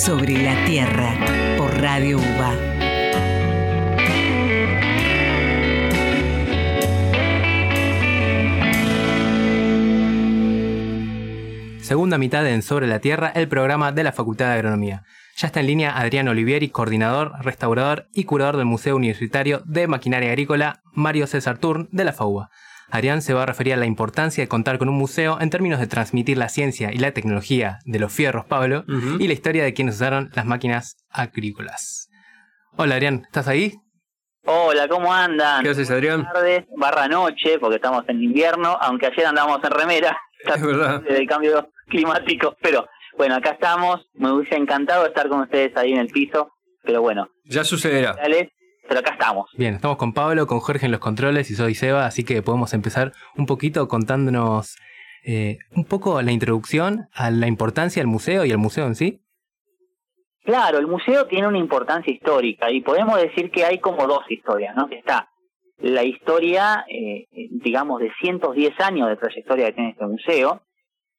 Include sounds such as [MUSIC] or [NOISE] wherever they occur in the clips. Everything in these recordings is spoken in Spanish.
sobre la Tierra por Radio UBA. Segunda mitad en Sobre la Tierra, el programa de la Facultad de Agronomía. Ya está en línea Adrián Olivieri, coordinador, restaurador y curador del Museo Universitario de Maquinaria Agrícola Mario César Turn de la FAUA. Adrián se va a referir a la importancia de contar con un museo en términos de transmitir la ciencia y la tecnología de los fierros Pablo y la historia de quienes usaron las máquinas agrícolas. Hola Adrián, ¿estás ahí? Hola, ¿cómo andan? ¿Qué haces Adrián? Tarde, barra noche, porque estamos en invierno, aunque ayer andábamos en remera. [LAUGHS] Es verdad. [LAUGHS] Del cambio climático, pero bueno, acá estamos. Me hubiese encantado estar con ustedes ahí en el piso, pero bueno. Ya sucederá. Pero acá estamos. Bien, estamos con Pablo, con Jorge en los controles y soy Seba, así que podemos empezar un poquito contándonos eh, un poco la introducción a la importancia del museo y el museo en sí. Claro, el museo tiene una importancia histórica y podemos decir que hay como dos historias, ¿no? Que está la historia, eh, digamos, de 110 años de trayectoria que tiene este museo,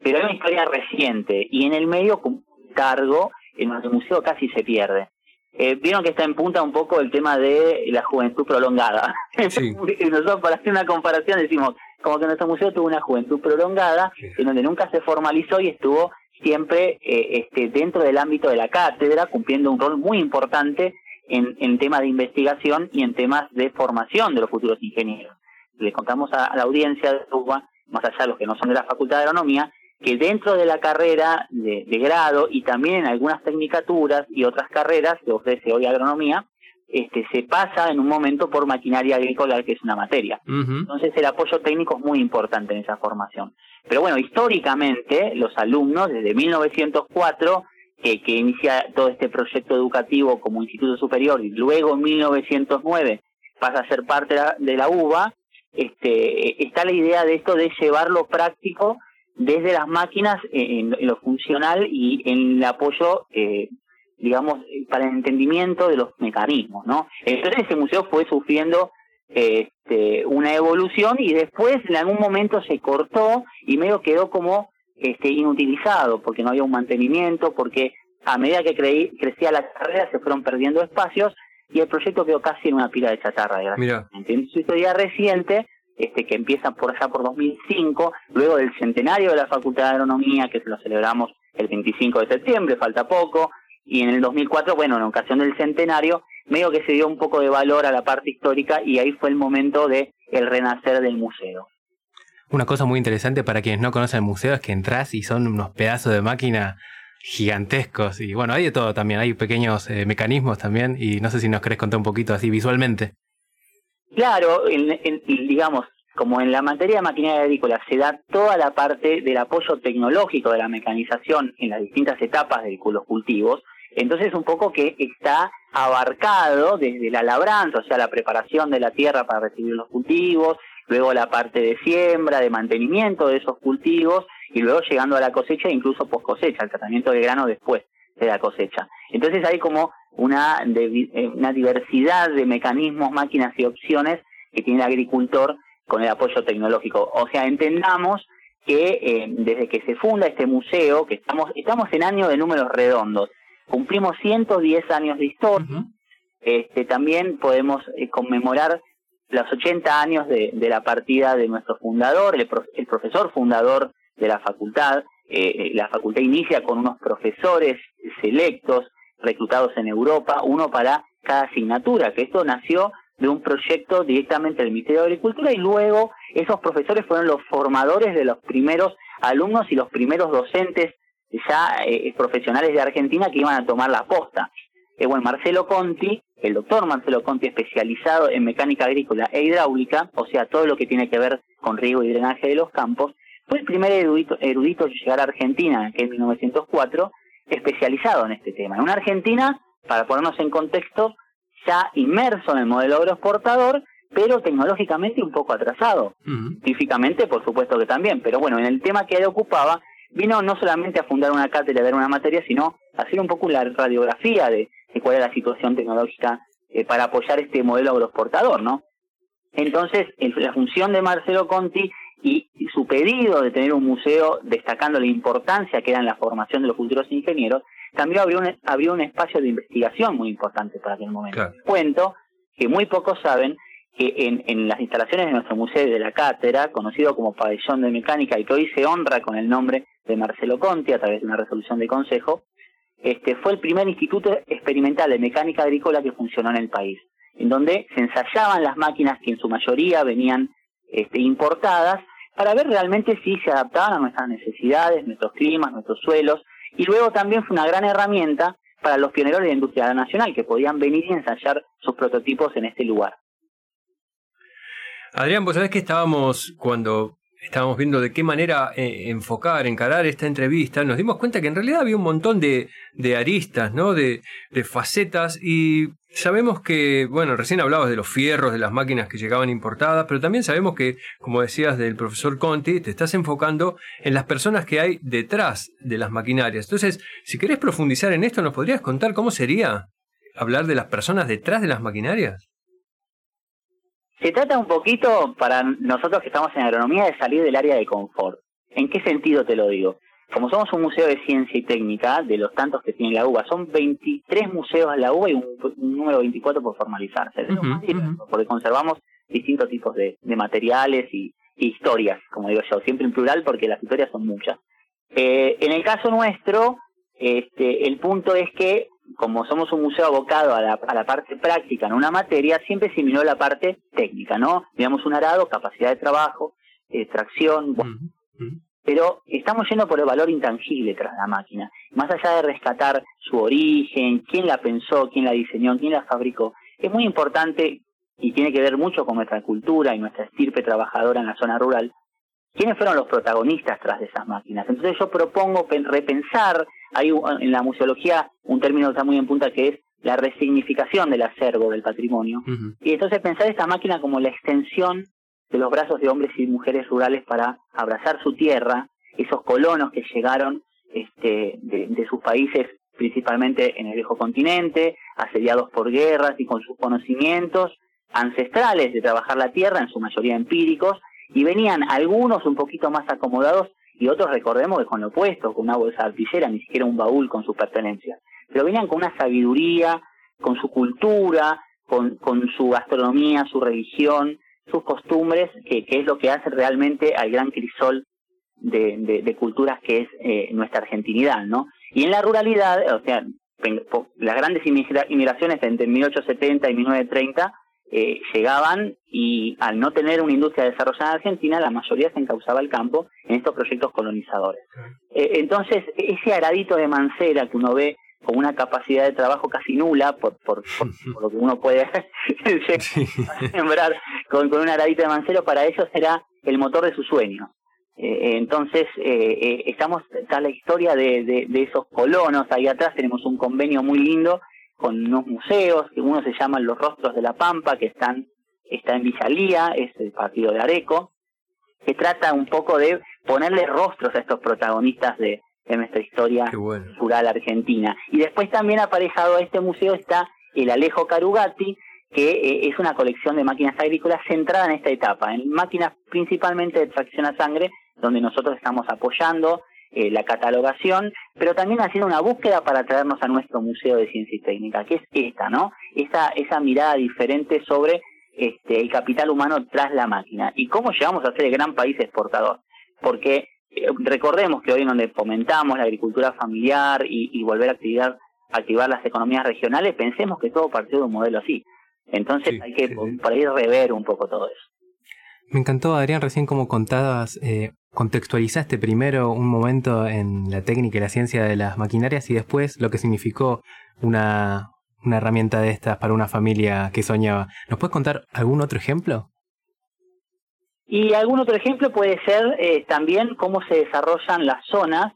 pero hay una historia reciente y en el medio un cargo en donde el museo casi se pierde. Eh, Vieron que está en punta un poco el tema de la juventud prolongada. [LAUGHS] Nosotros para hacer una comparación decimos como que nuestro museo tuvo una juventud prolongada en donde nunca se formalizó y estuvo siempre eh, este, dentro del ámbito de la cátedra cumpliendo un rol muy importante en, en temas de investigación y en temas de formación de los futuros ingenieros. Le contamos a, la audiencia de UBA, más allá de los que no son de la Facultad de Agronomía, que dentro de la carrera de, grado y también en algunas tecnicaturas y otras carreras que ofrece hoy agronomía, este, se pasa en un momento por maquinaria agrícola, que es una materia. Entonces el apoyo técnico es muy importante en esa formación. Pero bueno, históricamente los alumnos desde 1904, que, que inicia todo este proyecto educativo como instituto superior y luego en 1909 pasa a ser parte de la UBA, este, está la idea de esto de llevarlo práctico desde las máquinas en, lo funcional y en el apoyo, eh, digamos, para el entendimiento de los mecanismos, ¿no? Entonces ese museo fue sufriendo este, una evolución y después en algún momento se cortó y medio quedó como este, inutilizado porque no había un mantenimiento, porque a medida que crecía la carrera se fueron perdiendo espacios y el proyecto quedó casi en una pila de chatarra. Mira. En su historia reciente este, que empieza por allá por 2005, luego del centenario de la Facultad de Agronomía, que lo celebramos el 25 de septiembre, falta poco, y en el 2004, bueno, en ocasión del centenario, medio que se dio un poco de valor a la parte histórica y ahí fue el momento de el renacer del museo. Una cosa muy interesante para quienes no conocen el museo es que entras y son unos pedazos de máquina gigantescos y bueno, hay de todo también, hay pequeños eh, mecanismos también y no sé si nos querés contar un poquito así visualmente. Claro, en, digamos, como en la materia de maquinaria agrícola se da toda la parte del apoyo tecnológico de la mecanización en las distintas etapas de los cultivos, entonces un poco que está abarcado desde la labranza, o sea, la preparación de la tierra para recibir los cultivos, luego la parte de siembra, de mantenimiento de esos cultivos, y luego llegando a la cosecha, incluso post cosecha, el tratamiento de grano después de la cosecha. Entonces hay como una, eh, una diversidad de mecanismos, máquinas y opciones que tiene el agricultor con el apoyo tecnológico. O sea, entendamos que eh, desde que se funda este museo, que estamos, estamos en año de números redondos, cumplimos 110 años de historia, este, también podemos eh, conmemorar los 80 años de, de, la partida de nuestro fundador, el, el profesor fundador de la facultad. la facultad inicia con unos profesores selectos reclutados en Europa, uno para cada asignatura, que esto nació de un proyecto directamente del Ministerio de Agricultura y luego esos profesores fueron los formadores de los primeros alumnos y los primeros docentes ya eh, profesionales de Argentina que iban a tomar la posta. Eh, bueno, Marcelo Conti, el doctor Marcelo Conti, especializado en mecánica agrícola e hidráulica, o sea, todo lo que tiene que ver con riego y drenaje de los campos, fue el primer erudito, erudito en llegar a Argentina, en 1904, especializado en este tema. En una Argentina, para ponernos en contexto, ya inmerso en el modelo agroexportador, pero tecnológicamente un poco atrasado. Científicamente, por supuesto que también, pero bueno, en el tema que él ocupaba, vino no solamente a fundar una cátedra de una materia, sino a hacer un poco la radiografía de, cuál es la situación tecnológica eh, para apoyar este modelo agroexportador, ¿no? Entonces, la función de Marcelo Conti y, su su pedido de tener un museo destacando la importancia que era en la formación de los futuros ingenieros, también abrió un, abrió un espacio de investigación muy importante para aquel momento. Cuento que muy pocos saben que en, en, las instalaciones de nuestro museo de la cátedra, conocido como Pabellón de Mecánica y que hoy se honra con el nombre de Marcelo Conti a través de una resolución de consejo, este, fue el primer instituto experimental de mecánica agrícola que funcionó en el país, en donde se ensayaban las máquinas que en su mayoría venían este, importadas para ver realmente si se adaptaban a nuestras necesidades, nuestros climas, nuestros suelos, y luego también fue una gran herramienta para los pioneros de la industria nacional, que podían venir y ensayar sus prototipos en este lugar. Adrián, vos sabés que estábamos, cuando estábamos viendo de qué manera eh, enfocar, encarar esta entrevista, nos dimos cuenta que en realidad había un montón de, de aristas, ¿no? De, de, facetas y sabemos que, bueno, recién hablabas de los fierros, de las máquinas que llegaban importadas, pero también sabemos que, como decías del profesor Conti, te estás enfocando en las personas que hay detrás de las maquinarias. Entonces, si querés profundizar en esto, ¿nos podrías contar cómo sería hablar de las personas detrás de las maquinarias? Se trata un poquito, para nosotros que estamos en agronomía, de salir del área de confort. ¿En qué sentido te lo digo? Como somos un museo de ciencia y técnica, de los tantos que tiene la UBA, son 23 museos en la UBA y un, número 24 por formalizarse, porque conservamos distintos tipos de, materiales y, historias, como digo yo, siempre en plural porque las historias son muchas. Eh, en el caso nuestro, este, el punto es que como somos un museo abocado a la, a la parte práctica en una materia, siempre se miró la parte técnica, ¿no? Digamos un arado, capacidad de trabajo, extracción, pero estamos yendo por el valor intangible tras la máquina. Más allá de rescatar su origen, quién la pensó, quién la diseñó, quién la fabricó, es muy importante y tiene que ver mucho con nuestra cultura y nuestra estirpe trabajadora en la zona rural, quiénes fueron los protagonistas tras de esas máquinas. Entonces yo propongo repensar, hay en la museología un término que está muy en punta que es la resignificación del acervo del patrimonio. Y entonces pensar esta máquina como la extensión de los brazos de hombres y mujeres rurales para abrazar su tierra, esos colonos que llegaron este, de, sus países principalmente en el viejo continente, asediados por guerras y con sus conocimientos ancestrales de trabajar la tierra, en su mayoría empíricos, y venían algunos un poquito más acomodados y otros recordemos que con lo opuesto, con una bolsa de artillera, ni siquiera un baúl con sus pertenencias. Pero venían con una sabiduría, con su cultura, con, con su gastronomía, su religión, sus costumbres, que, que es lo que hace realmente al gran crisol de, de, culturas que es eh, nuestra argentinidad, ¿no? Y en la ruralidad, o sea, las grandes inmigraciones entre 1870 y 1930 eh, llegaban y al no tener una industria desarrollada en Argentina, la mayoría se encauzaba al campo en estos proyectos colonizadores. Eh, entonces, ese aradito de mancera que uno ve con una capacidad de trabajo casi nula, por, por, [LAUGHS] lo que uno puede [LAUGHS] sembrar con, con un aradito de mancero, para ellos será el motor de sus sueños. Eh, entonces, estamos, está la historia de, de, de esos colonos, ahí atrás tenemos un convenio muy lindo con unos museos, que uno se llaman Los Rostros de la Pampa, que están está en Villalía, es el partido de Areco, que trata un poco de ponerle rostros a estos protagonistas de, de nuestra historia rural argentina. Y después también aparejado a este museo está el Alejo Carugati, que eh, es una colección de máquinas agrícolas centrada en esta etapa, en máquinas principalmente de tracción a sangre, donde nosotros estamos apoyando eh, la catalogación, pero también haciendo una búsqueda para traernos a nuestro Museo de Ciencia y Técnica, que es esta, ¿no? Esa, esa mirada diferente sobre este, el capital humano tras la máquina y cómo llegamos a ser el gran país exportador. Porque recordemos que hoy en donde fomentamos la agricultura familiar y, volver a activar, activar las economías regionales, pensemos que todo partió de un modelo así. Entonces hay que por ahí rever un poco todo eso. Me encantó, Adrián, recién como contabas, eh, contextualizaste primero un momento en la técnica y la ciencia de las maquinarias y después lo que significó una, una herramienta de estas para una familia que soñaba. ¿Nos puedes contar algún otro ejemplo? Y algún otro ejemplo puede ser eh, también cómo se desarrollan las zonas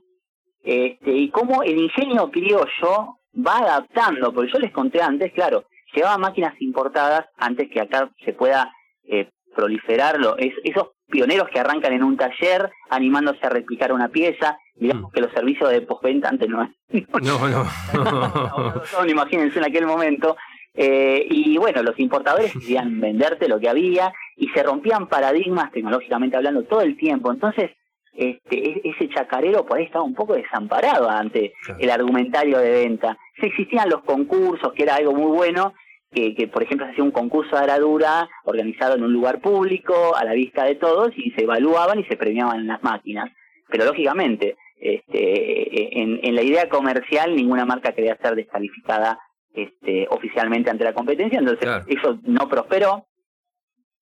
este, y cómo el ingenio criollo va adaptando, porque yo les conté antes, claro, llevaba máquinas importadas antes que acá se pueda eh, proliferarlo, es, esos pioneros que arrancan en un taller animándose a replicar una pieza, digamos mm. que los servicios de postventa antes no [LAUGHS] No, no. no, imagínense en aquel momento, Eh, y bueno, los importadores querían venderte lo que había y se rompían paradigmas tecnológicamente hablando todo el tiempo. Entonces, este, e-, ese chacarero por ahí estaba un poco desamparado ante el argumentario de venta. Se existían los concursos, que era algo muy bueno, que, que, por ejemplo se hacía un concurso de aradura organizado en un lugar público, a la vista de todos, y se evaluaban y se premiaban las máquinas. Pero lógicamente, este, en, en la idea comercial ninguna marca quería ser descalificada este, oficialmente ante la competencia, entonces eso no prosperó.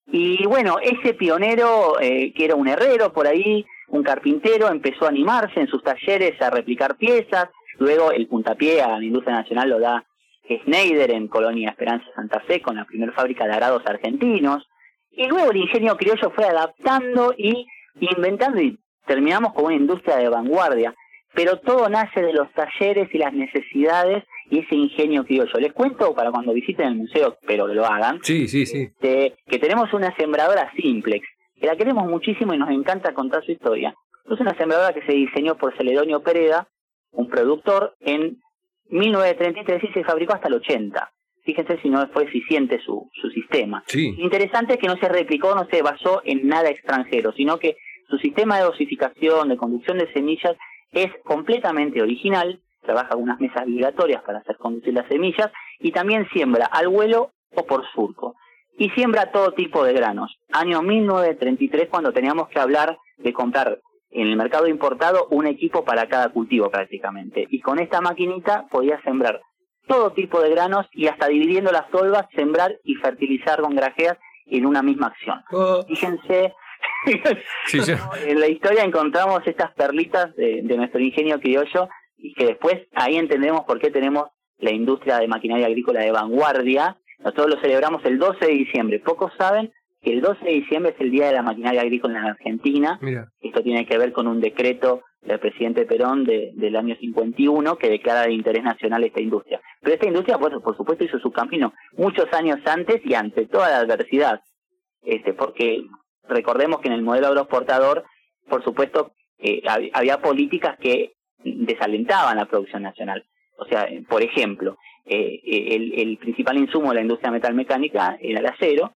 Y bueno, ese pionero, eh, que era un herrero por ahí, un carpintero, empezó a animarse en sus talleres a replicar piezas, luego el puntapié a la industria nacional lo da Schneider en Colonia Esperanza Santa Fe con la primera fábrica de arados argentinos, y luego el ingenio criollo fue adaptando y inventando y terminamos con una industria de vanguardia, pero todo nace de los talleres y las necesidades y ese ingenio criollo. Les cuento para cuando visiten el museo, pero que lo hagan. Sí, sí, sí. Este, que tenemos una sembradora simplex, que la queremos muchísimo y nos encanta contar su historia. Es una sembradora que se diseñó por Celedonio Pereda, un productor, en 1933 y se fabricó hasta el 80. Fíjense si no fue eficiente su, su sistema. Sí. Interesante es que no se replicó, no se basó en nada extranjero, sino que su sistema de dosificación, de conducción de semillas, es completamente original, trabaja algunas mesas vibratorias para hacer conducir las semillas y también siembra al vuelo o por surco. Y siembra todo tipo de granos. Año 1933 cuando teníamos que hablar de comprar en el mercado importado un equipo para cada cultivo prácticamente. Y con esta maquinita podía sembrar todo tipo de granos y hasta dividiendo las tolvas, sembrar y fertilizar con grajeas en una misma acción. [LAUGHS] En la historia encontramos estas perlitas de, de nuestro ingenio criollo y que después ahí entendemos por qué tenemos la industria de maquinaria agrícola de vanguardia. Nosotros lo celebramos el 12 de diciembre. Pocos saben que el 12 de diciembre es el Día de la Maquinaria Agrícola en Argentina. Esto tiene que ver con un decreto del presidente Perón de, del año 51 que declara de interés nacional esta industria. Pero esta industria, pues, por supuesto, hizo su camino muchos años antes y ante toda la adversidad. Este, porque recordemos que en el modelo agroexportador, por supuesto, eh, había políticas que desalentaban la producción nacional. O sea, por ejemplo, eh, el, el, principal insumo de la industria metalmecánica era el acero.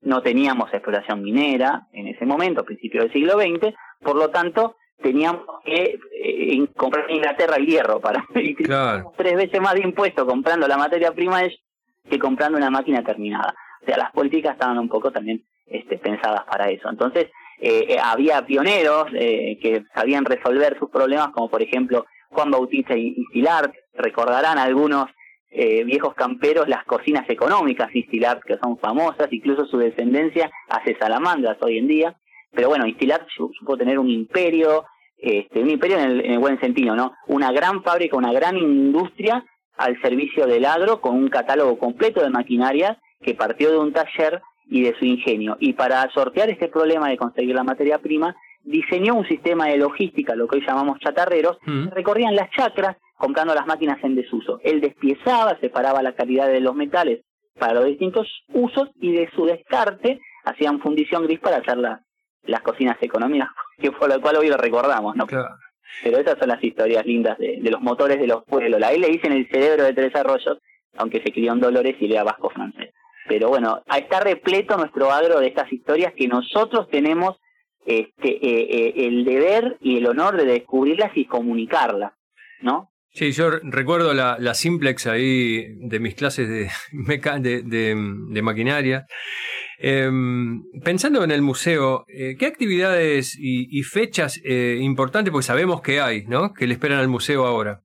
No teníamos exploración minera en ese momento, a principios del siglo XX, por lo tanto, teníamos que eh, comprar en Inglaterra el hierro para [LAUGHS] claro. tres veces más de impuesto comprando la materia prima que comprando una máquina terminada. O sea, las políticas estaban un poco también este, pensadas para eso. Entonces, eh, eh, había pioneros eh, que sabían resolver sus problemas, como por ejemplo Juan Bautista y, Stillart. Recordarán algunos eh, viejos camperos las cocinas económicas Stillart, que son famosas, incluso su descendencia hace salamandras hoy en día. Pero bueno, Stillart supo tener un imperio, este, un imperio en el, en el buen sentido, ¿no? Una gran fábrica, una gran industria al servicio del agro con un catálogo completo de maquinarias que partió de un taller y de su ingenio. Y para sortear este problema de conseguir la materia prima, diseñó un sistema de logística, lo que hoy llamamos chatarreros, mm. que recorrían las chacras comprando las máquinas en desuso. Él despiezaba, separaba la calidad de los metales para los distintos usos y de su descarte hacían fundición gris para hacer las cocinas económicas, [LAUGHS] que fue lo cual hoy lo recordamos, ¿no? Pero esas son las historias lindas de, los motores de los pueblos. La él le dicen el cerebro de Tres Arroyos, aunque se crió en Dolores y lea vasco francés. Pero bueno, está repleto nuestro agro de estas historias que nosotros tenemos este, eh, eh, el deber y el honor de descubrirlas y comunicarlas, ¿no? Sí, yo recuerdo la, la simplex ahí de mis clases de, [LAUGHS] de, de, maquinaria. Em, pensando en el museo, eh, ¿qué actividades y, fechas importantes, porque sabemos que hay, ¿no? Que le esperan al museo ahora?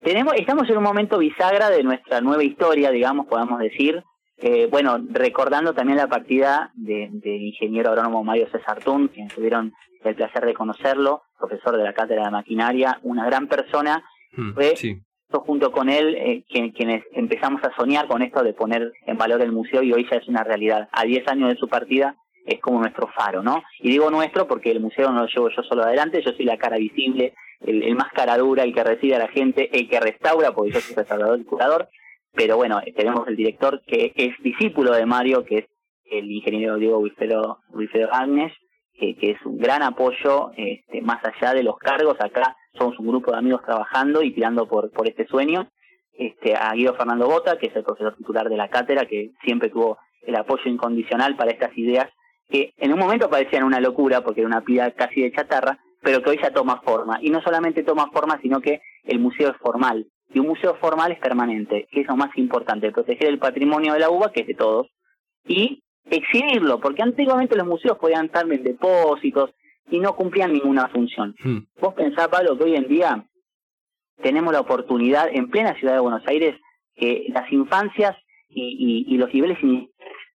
Tenemos, estamos en un momento bisagra de nuestra nueva historia, digamos, podamos decir. Eh, bueno, recordando también la partida del de ingeniero agrónomo Mario César Tun, quien tuvieron el placer de conocerlo, profesor de la Cátedra de Maquinaria, una gran persona. Mm, fue junto con él eh, quienes empezamos a soñar con esto de poner en valor el museo y hoy ya es una realidad. A 10 años de su partida es como nuestro faro, ¿no? Y digo nuestro porque el museo no lo llevo yo solo adelante, yo soy la cara visible, el, el más cara dura, el que recibe a la gente, el que restaura, porque yo soy restaurador y curador, pero bueno, tenemos el director que es discípulo de Mario, que es el ingeniero Diego Wilfredo, Agnes, que, es un gran apoyo, este, más allá de los cargos, acá somos un grupo de amigos trabajando y tirando por, por este sueño. este, a Guido Fernando Bota, que es el profesor titular de la cátedra, que siempre tuvo el apoyo incondicional para estas ideas que en un momento parecían una locura porque era una pila casi de chatarra, pero que hoy ya toma forma. Y no solamente toma forma, sino que el museo es formal. Y un museo formal es permanente, que es lo más importante, proteger el patrimonio de la uva, que es de todos, y exhibirlo, porque antiguamente los museos podían estar en depósitos y no cumplían ninguna función. Hmm. Vos pensás, Pablo, que hoy en día tenemos la oportunidad en plena ciudad de Buenos Aires que las infancias y, y, los niveles eh,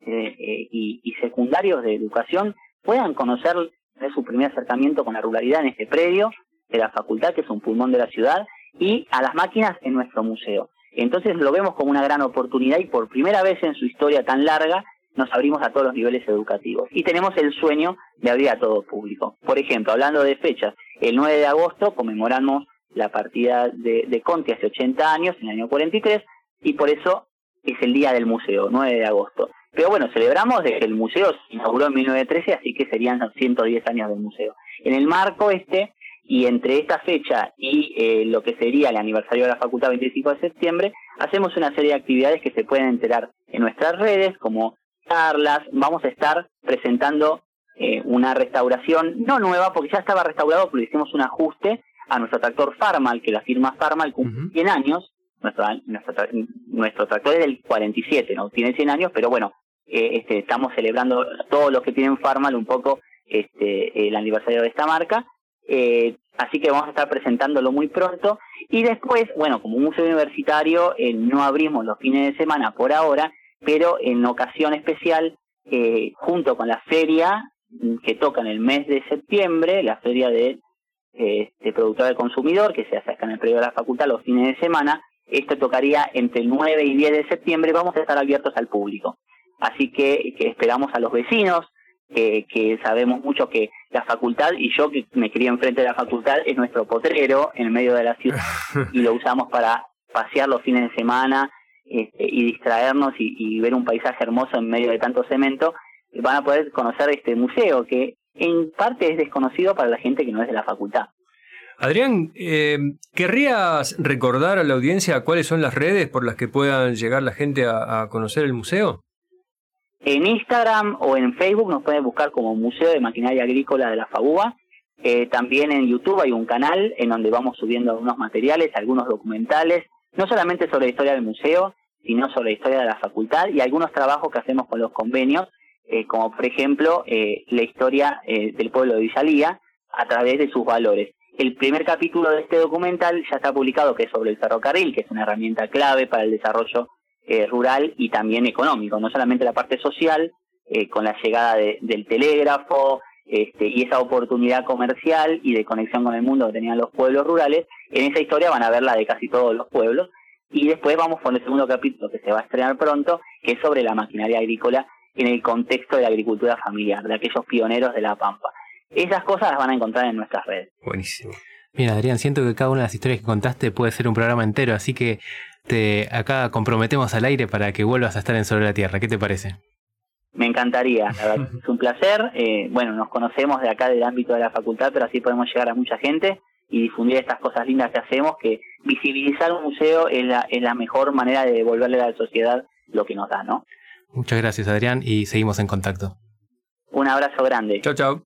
eh, y, y, secundarios de educación puedan conocer de su primer acercamiento con la ruralidad en este predio de la facultad, que es un pulmón de la ciudad, y a las máquinas en nuestro museo. Entonces lo vemos como una gran oportunidad y por primera vez en su historia tan larga nos abrimos a todos los niveles educativos. Y tenemos el sueño de abrir a todo público. Por ejemplo, hablando de fechas, el 9 de agosto conmemoramos la partida de, de Conti hace 80 años, en el año 43, y por eso es el día del museo, 9 de agosto. Pero bueno, celebramos de que el museo se inauguró en 1913, así que serían 110 años del museo. En el marco este, y entre esta fecha y eh, lo que sería el aniversario de la facultad 25 de septiembre, hacemos una serie de actividades que se pueden enterar en nuestras redes, como charlas, vamos a estar presentando eh, una restauración, no nueva, porque ya estaba restaurado, pero hicimos un ajuste a nuestro tractor Farmal, que la firma Farmal cumple 100 años, nuestro, nuestro, tractor es del 47, ¿no? Tiene 100 años, pero bueno, eh, este, estamos celebrando todos los que tienen Farmal un poco este, el aniversario de esta marca. Eh, así que vamos a estar presentándolo muy pronto. Y después, bueno, como museo universitario, eh, no abrimos los fines de semana por ahora, pero en ocasión especial, eh, junto con la feria mm, que toca en el mes de septiembre, la feria de, eh, de productor del consumidor, que se hace acá en el periodo de la facultad los fines de semana, esto tocaría entre el 9 y 10 de septiembre, vamos a estar abiertos al público. Así que, que esperamos a los vecinos, que, que sabemos mucho que la facultad, y yo que me crié enfrente de la facultad, es nuestro potrero en medio de la ciudad [LAUGHS] y lo usamos para pasear los fines de semana este, y distraernos y, ver un paisaje hermoso en medio de tanto cemento, van a poder conocer este museo que en parte es desconocido para la gente que no es de la facultad. Adrián, eh, ¿querrías recordar a la audiencia cuáles son las redes por las que puedan llegar la gente a, conocer el museo? En Instagram o en Facebook nos pueden buscar como Museo de Maquinaria Agrícola de la FABUA. Eh, también en YouTube hay un canal en donde vamos subiendo algunos materiales, algunos documentales, no solamente sobre la historia del museo, sino sobre la historia de la facultad y algunos trabajos que hacemos con los convenios, eh, como por ejemplo eh, la historia eh, del pueblo de Villalía a través de sus valores. El primer capítulo de este documental ya está publicado, que es sobre el ferrocarril, que es una herramienta clave para el desarrollo rural y también económico, no solamente la parte social, con la llegada del telégrafo, este, y esa oportunidad comercial y de conexión con el mundo que tenían los pueblos rurales, en esa historia van a ver la de casi todos los pueblos. Y después vamos con el segundo capítulo que se va a estrenar pronto, que es sobre la maquinaria agrícola en el contexto de la agricultura familiar, de aquellos pioneros de la Pampa. Esas cosas las van a encontrar en nuestras redes. Buenísimo. Mira, Adrián, siento que cada una de las historias que contaste puede ser un programa entero, así que te acá comprometemos al aire para que vuelvas a estar en Sobre la Tierra. ¿Qué te parece? Me encantaría, [LAUGHS] es un placer. Eh, bueno, nos conocemos de acá del ámbito de la facultad, pero así podemos llegar a mucha gente y difundir estas cosas lindas que hacemos, que visibilizar un museo es la, es la mejor manera de devolverle a la sociedad lo que nos da, ¿no? Muchas gracias, Adrián, y seguimos en contacto. Un abrazo grande. Chao, chao.